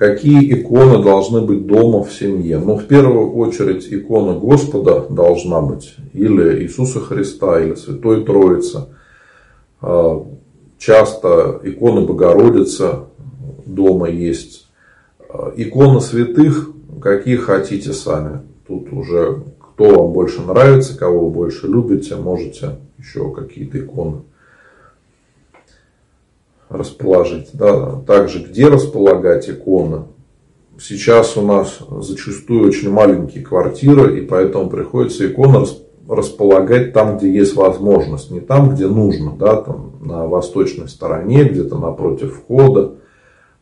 Какие иконы должны быть дома в семье? Ну, в первую очередь, икона Господа должна быть. Или Иисуса Христа, или Святой Троицы. А, часто иконы Богородицы дома есть. А, иконы святых, какие хотите сами. Тут уже кто вам больше нравится, кого вы больше любите, можете еще какие-то иконы расположить. Да. Также где располагать иконы. Сейчас у нас зачастую очень маленькие квартиры, и поэтому приходится иконы располагать там, где есть возможность. Не там, где нужно, да, там, на восточной стороне, где-то напротив входа.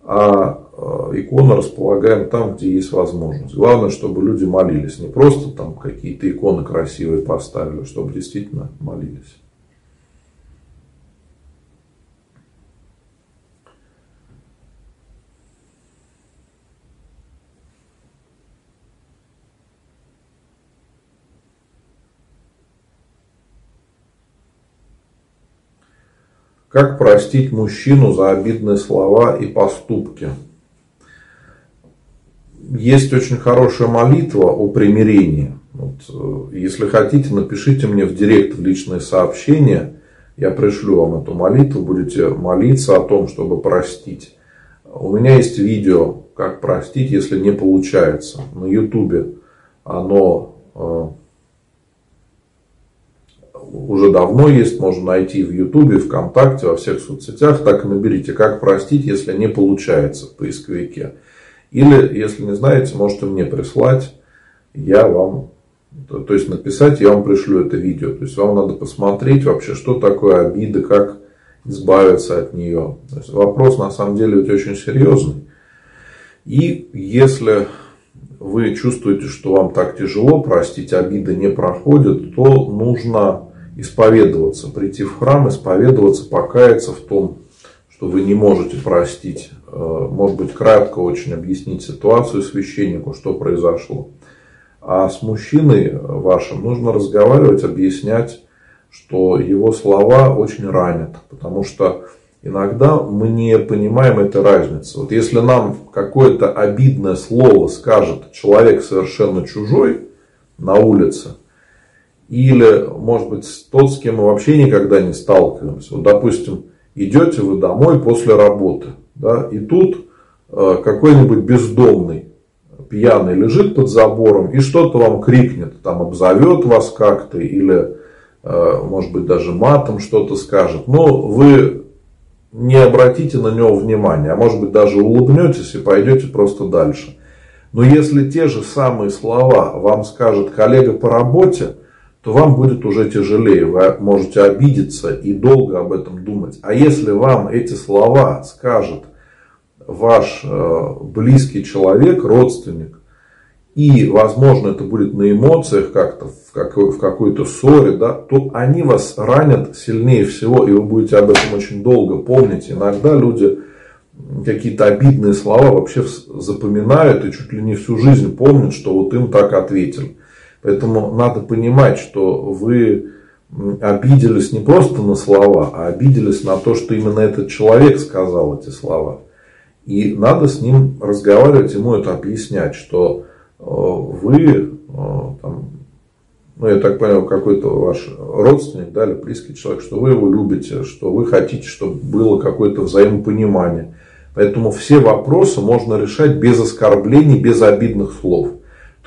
А Э, иконы располагаем там, где есть возможность. Главное, чтобы люди молились. Не просто там какие-то иконы красивые поставили, чтобы действительно молились. Как простить мужчину за обидные слова и поступки? есть очень хорошая молитва о примирении. Вот, э, если хотите, напишите мне в директ в личные сообщения. Я пришлю вам эту молитву, будете молиться о том, чтобы простить. У меня есть видео, как простить, если не получается. На ютубе оно э, уже давно есть, можно найти в Ютубе, ВКонтакте, во всех соцсетях. Так и наберите, как простить, если не получается в поисковике. Или, если не знаете, можете мне прислать, я вам, то есть написать, я вам пришлю это видео. То есть вам надо посмотреть вообще, что такое обида, как избавиться от нее. То есть вопрос на самом деле ведь очень серьезный. И если вы чувствуете, что вам так тяжело простить, обида не проходит, то нужно исповедоваться, прийти в храм, исповедоваться, покаяться в том, что вы не можете простить. Э, может быть, кратко очень объяснить ситуацию священнику, что произошло. А с мужчиной вашим нужно разговаривать, объяснять, что его слова очень ранят. Потому что иногда мы не понимаем этой разницы. Вот если нам какое-то обидное слово скажет человек совершенно чужой на улице, или, может быть, тот, с кем мы вообще никогда не сталкиваемся. Вот, допустим, идете вы домой после работы, да, и тут э, какой-нибудь бездомный пьяный лежит под забором и что-то вам крикнет, там обзовет вас как-то или, э, может быть, даже матом что-то скажет, но вы не обратите на него внимания, а может быть, даже улыбнетесь и пойдете просто дальше. Но если те же самые слова вам скажет коллега по работе, то вам будет уже тяжелее. Вы можете обидеться и долго об этом думать. А если вам эти слова скажет ваш э, близкий человек, родственник, и, возможно, это будет на эмоциях как-то, в, какой, в какой-то ссоре, да, то они вас ранят сильнее всего, и вы будете об этом очень долго помнить. Иногда люди какие-то обидные слова вообще запоминают и чуть ли не всю жизнь помнят, что вот им так ответили. Поэтому надо понимать, что вы обиделись не просто на слова, а обиделись на то, что именно этот человек сказал эти слова. И надо с ним разговаривать, ему это объяснять, что э, вы, э, там, ну я так понял, какой-то ваш родственник да, или близкий человек, что вы его любите, что вы хотите, чтобы было какое-то взаимопонимание. Поэтому все вопросы можно решать без оскорблений, без обидных слов.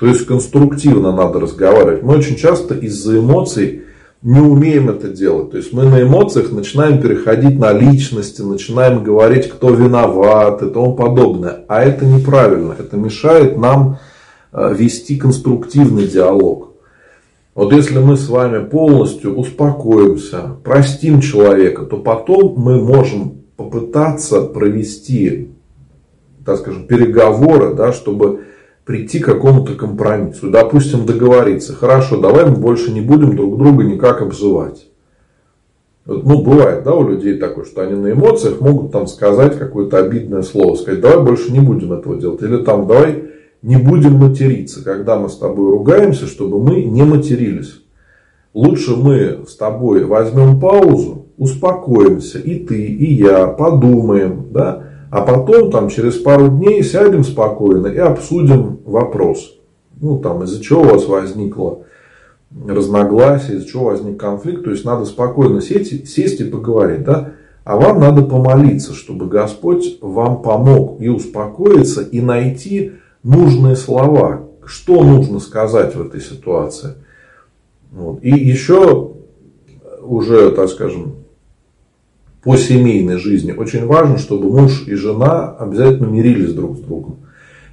То есть конструктивно надо разговаривать. Мы очень часто из-за эмоций не умеем это делать. То есть мы на эмоциях начинаем переходить на личности, начинаем говорить, кто виноват и тому подобное. А это неправильно. Это мешает нам э, вести конструктивный диалог. Вот если мы с вами полностью успокоимся, простим человека, то потом мы можем попытаться провести, так скажем, переговоры, да, чтобы прийти к какому-то компромиссу. Допустим, договориться. Хорошо, давай мы больше не будем друг друга никак обзывать. Ну, бывает, да, у людей такое, что они на эмоциях могут там сказать какое-то обидное слово, сказать, давай больше не будем этого делать. Или там, давай не будем материться, когда мы с тобой ругаемся, чтобы мы не матерились. Лучше мы с тобой возьмем паузу, успокоимся, и ты, и я, подумаем, да, а потом, там, через пару дней сядем спокойно и обсудим вопрос. Ну, там, из-за чего у вас возникло разногласие, из-за чего возник конфликт. То есть, надо спокойно сесть, сесть и поговорить. Да? А вам надо помолиться, чтобы Господь вам помог и успокоиться, и найти нужные слова. Что нужно сказать в этой ситуации. Вот. И еще уже, так скажем, по семейной жизни очень важно, чтобы муж и жена обязательно мирились друг с другом.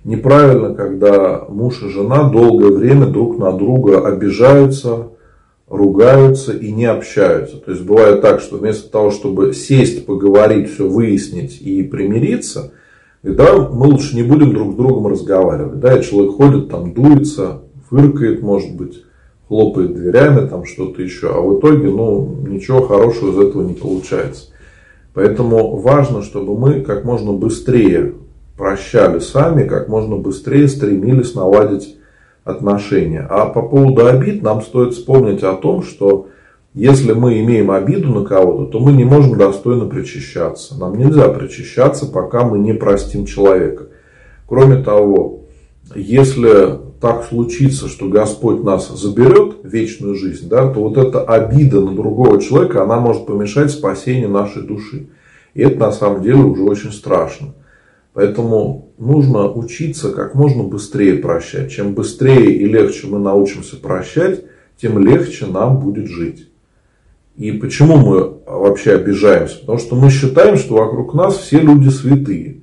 Неправильно, когда муж и жена долгое время друг на друга обижаются, ругаются и не общаются. То есть бывает так, что вместо того, чтобы сесть, поговорить, все выяснить и примириться, да, мы лучше не будем друг с другом разговаривать. Да, и человек ходит, там дуется, фыркает, может быть, хлопает дверями, там что-то еще, а в итоге, ну, ничего хорошего из этого не получается. Поэтому важно, чтобы мы как можно быстрее прощали сами, как можно быстрее стремились наладить отношения. А по поводу обид нам стоит вспомнить о том, что если мы имеем обиду на кого-то, то мы не можем достойно причащаться. Нам нельзя причащаться, пока мы не простим человека. Кроме того, если так случится, что Господь нас заберет вечную жизнь, да, то вот эта обида на другого человека, она может помешать спасению нашей души. И это на самом деле уже очень страшно. Поэтому нужно учиться как можно быстрее прощать. Чем быстрее и легче мы научимся прощать, тем легче нам будет жить. И почему мы вообще обижаемся? Потому что мы считаем, что вокруг нас все люди святые.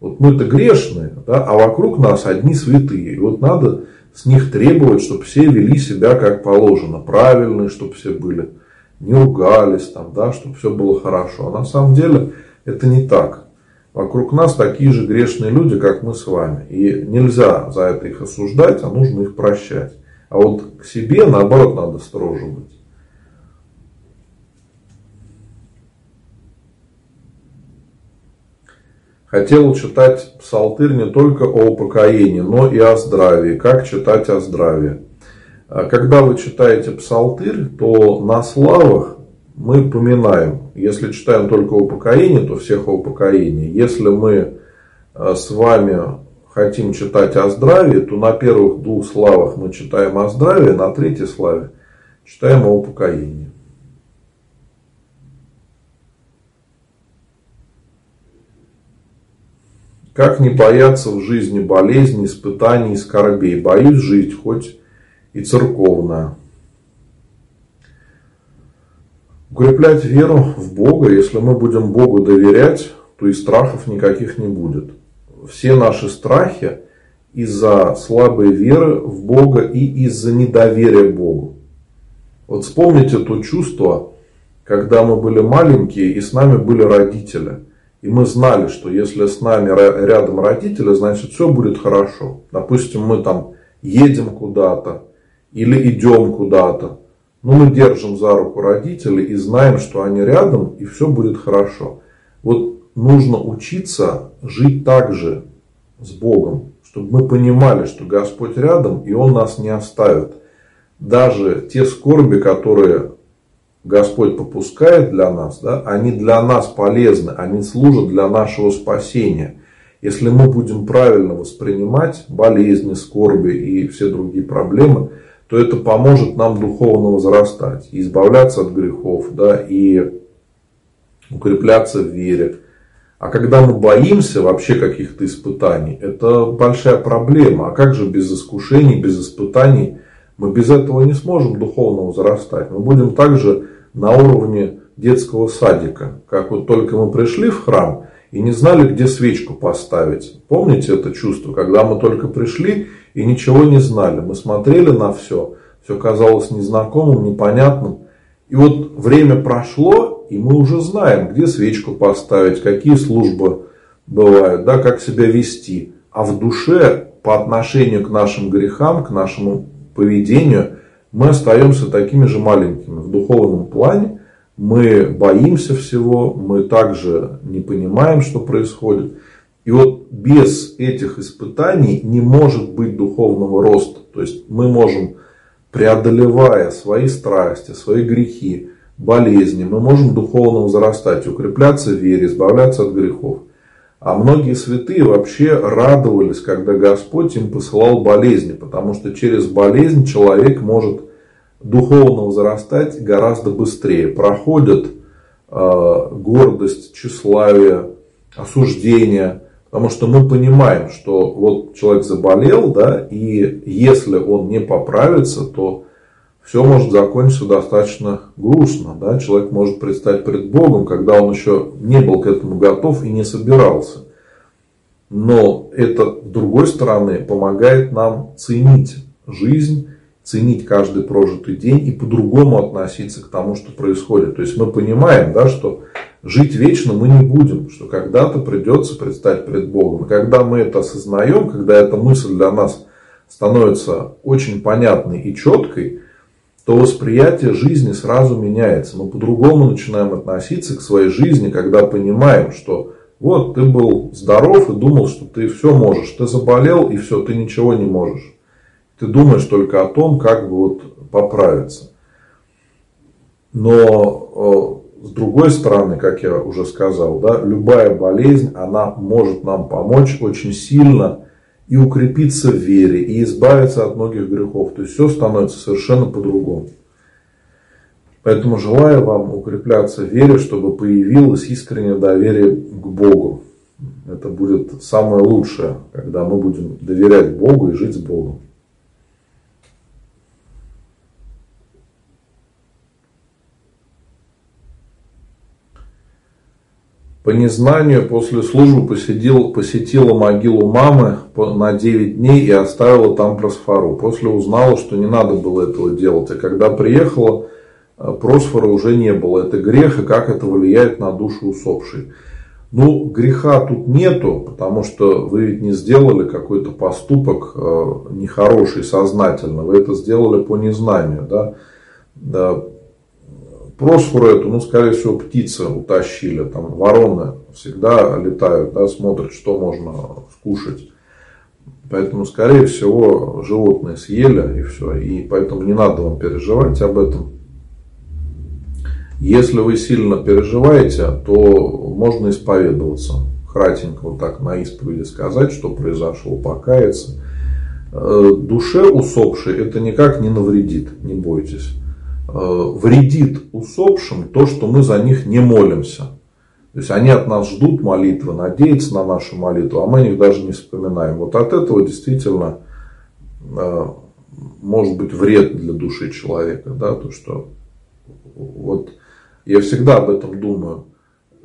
Вот мы-то грешные, да, а вокруг нас одни святые. И вот надо с них требовать, чтобы все вели себя как положено, правильно, чтобы все были, не ругались, там, да, чтобы все было хорошо. А на самом деле это не так. Вокруг нас такие же грешные люди, как мы с вами. И нельзя за это их осуждать, а нужно их прощать. А вот к себе, наоборот, надо строже быть. Хотел читать псалтырь не только о упокоении, но и о здравии. Как читать о здравии? А когда вы читаете псалтырь, то на славах мы поминаем. Если читаем только о упокоении, то всех о упокоении. Если мы а, с вами хотим читать о здравии, то на первых двух славах мы читаем о здравии, на третьей славе читаем о упокоении. Как не бояться в жизни болезней, испытаний и скорбей? Боюсь жить, хоть и церковная. Укреплять веру в Бога, если мы будем Богу доверять, то и страхов никаких не будет. Все наши страхи из-за слабой веры в Бога и из-за недоверия Богу. Вот вспомните то чувство, когда мы были маленькие и с нами были родители – и мы знали, что если с нами рядом родители, значит все будет хорошо. Допустим, мы там едем куда-то или идем куда-то. Но мы держим за руку родителей и знаем, что они рядом, и все будет хорошо. Вот нужно учиться жить так же с Богом, чтобы мы понимали, что Господь рядом, и Он нас не оставит. Даже те скорби, которые Господь попускает для нас, да, они для нас полезны, они служат для нашего спасения. Если мы будем правильно воспринимать болезни, скорби и все другие проблемы, то это поможет нам духовно возрастать, избавляться от грехов, да, и укрепляться в вере. А когда мы боимся вообще каких-то испытаний, это большая проблема. А как же без искушений, без испытаний мы без этого не сможем духовно возрастать. Мы будем также на уровне детского садика. Как вот только мы пришли в храм и не знали, где свечку поставить. Помните это чувство, когда мы только пришли и ничего не знали. Мы смотрели на все, все казалось незнакомым, непонятным. И вот время прошло, и мы уже знаем, где свечку поставить, какие службы бывают, да, как себя вести. А в душе по отношению к нашим грехам, к нашему поведению, мы остаемся такими же маленькими. В духовном плане мы боимся всего, мы также не понимаем, что происходит. И вот без этих испытаний не может быть духовного роста. То есть мы можем, преодолевая свои страсти, свои грехи, болезни, мы можем духовно возрастать, укрепляться в вере, избавляться от грехов. А многие святые вообще радовались, когда Господь им посылал болезни, потому что через болезнь человек может духовно возрастать гораздо быстрее. Проходят э, гордость, тщеславие, осуждение, потому что мы понимаем, что вот человек заболел, да, и если он не поправится, то все может закончиться достаточно грустно. Да? Человек может предстать пред Богом, когда он еще не был к этому готов и не собирался. Но это, с другой стороны, помогает нам ценить жизнь, ценить каждый прожитый день и по-другому относиться к тому, что происходит. То есть мы понимаем, да, что жить вечно мы не будем, что когда-то придется предстать пред Богом. И когда мы это осознаем, когда эта мысль для нас становится очень понятной и четкой, то восприятие жизни сразу меняется. Мы по-другому начинаем относиться к своей жизни, когда понимаем, что вот ты был здоров и думал, что ты все можешь. Ты заболел и все, ты ничего не можешь. Ты думаешь только о том, как бы вот поправиться. Но э, с другой стороны, как я уже сказал, да, любая болезнь, она может нам помочь очень сильно и укрепиться в вере, и избавиться от многих грехов. То есть все становится совершенно по-другому. Поэтому желаю вам укрепляться в вере, чтобы появилось искреннее доверие к Богу. Это будет самое лучшее, когда мы будем доверять Богу и жить с Богом. По незнанию после службы посетил, посетила могилу мамы на 9 дней и оставила там просфору. После узнала, что не надо было этого делать. А когда приехала, э, просфора уже не было. Это грех и как это влияет на душу усопшей. Ну, греха тут нету, потому что вы ведь не сделали какой-то поступок э, нехороший сознательно. Вы это сделали по незнанию. Да? Просфору эту, ну, скорее всего, птицы утащили. Там вороны всегда летают, да, смотрят, что можно скушать. Поэтому, скорее всего, животные съели и все. И поэтому не надо вам переживать об этом. Если вы сильно переживаете, то можно исповедоваться. Кратенько вот так на исповеди сказать, что произошло, покаяться. Э, душе усопшей это никак не навредит, не бойтесь. Э, вредит усопшим то, что мы за них не молимся. То есть они от нас ждут молитвы, надеются на нашу молитву, а мы о них даже не вспоминаем. Вот от этого действительно э, может быть вред для души человека. Да? То, что вот я всегда об этом думаю.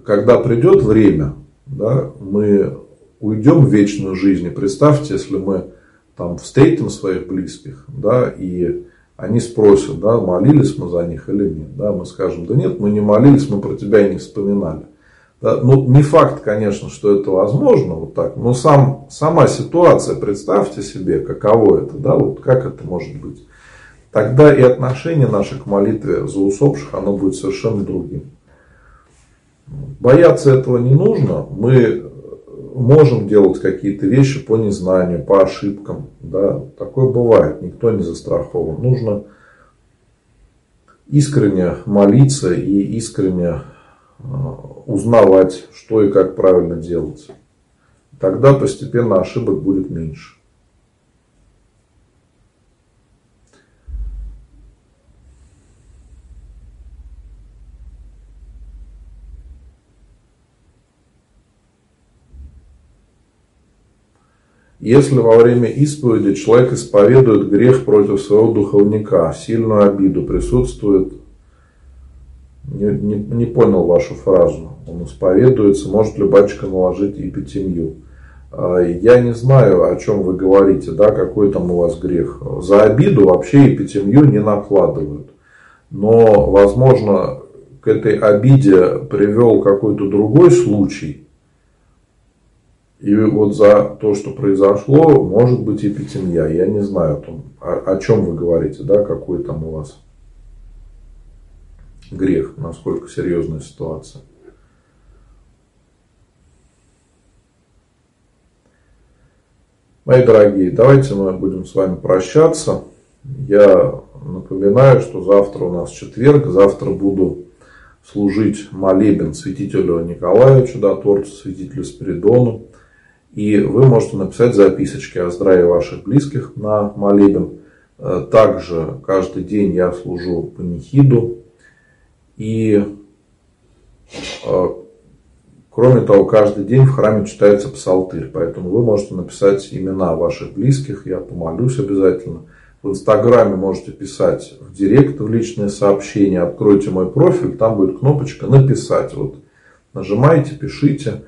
Когда придет время, да, мы уйдем в вечную жизнь. И представьте, если мы там встретим своих близких, да, и они спросят, да, молились мы за них или нет. Да, мы скажем, да нет, мы не молились, мы про тебя и не вспоминали. Да, ну, не факт, конечно, что это возможно вот так, но сам, сама ситуация, представьте себе, каково это, да, вот как это может быть. Тогда и отношение наше к молитве за усопших, оно будет совершенно другим. Бояться этого не нужно. Мы можем делать какие-то вещи по незнанию, по ошибкам. Да? Такое бывает, никто не застрахован. Нужно искренне молиться и искренне а, узнавать, что и как правильно делать. Тогда постепенно ошибок будет меньше. Если во время исповеди человек исповедует грех против своего духовника, сильную обиду, присутствует, не, не, не понял вашу фразу, он исповедуется, может ли батюшка наложить эпитемию. А, я не знаю, о чем вы говорите, да, какой там у вас грех. За обиду вообще эпитемию не накладывают. Но, возможно, к этой обиде привел какой-то другой случай – и вот за то, что произошло, может быть и пятимья. Я не знаю, там, о, о чем вы говорите, да, какой там у вас грех, насколько серьезная ситуация. Мои дорогие, давайте мы будем с вами прощаться. Я напоминаю, что завтра у нас четверг, завтра буду служить молебен святителю Николаю Чудотворцу, святителю Спиридону. И вы можете написать записочки о здравии ваших близких на молебен. Э, также каждый день я служу панихиду. И э, кроме того, каждый день в храме читается псалтырь. Поэтому вы можете написать имена ваших близких. Я помолюсь обязательно. В Инстаграме можете писать в директ, в личные сообщения. Откройте мой профиль, там будет кнопочка «Написать». Вот нажимаете, пишите.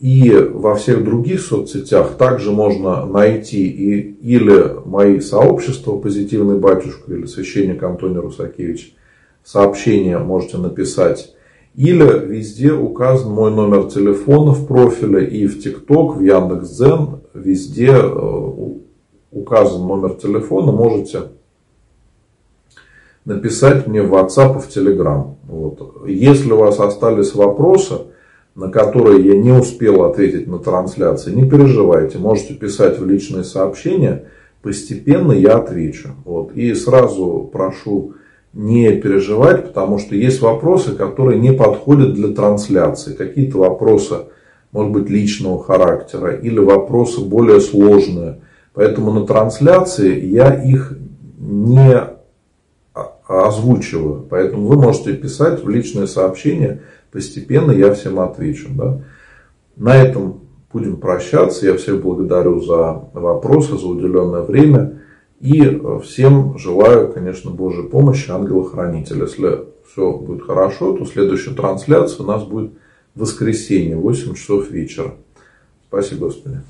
И во всех других соцсетях также можно найти и, или мои сообщества «Позитивный батюшка» или священник Антоний Русакевич. Сообщение можете написать. Или везде указан мой номер телефона в профиле и в ТикТок, в Яндекс.Дзен. Везде э, указан номер телефона. Можете написать мне в WhatsApp в Telegram. Вот. Если у вас остались вопросы, на которые я не успел ответить на трансляции, не переживайте, можете писать в личные сообщения, постепенно я отвечу. Вот. И сразу прошу не переживать, потому что есть вопросы, которые не подходят для трансляции. Какие-то вопросы, может быть, личного характера или вопросы более сложные. Поэтому на трансляции я их не озвучиваю. Поэтому вы можете писать в личные сообщения, постепенно я всем отвечу. Да? На этом будем прощаться. Я всех благодарю за вопросы, за уделенное время. И всем желаю, конечно, Божьей помощи, ангела-хранителя. Если все будет хорошо, то следующая трансляция у нас будет в воскресенье, 8 часов вечера. Спасибо, Господи.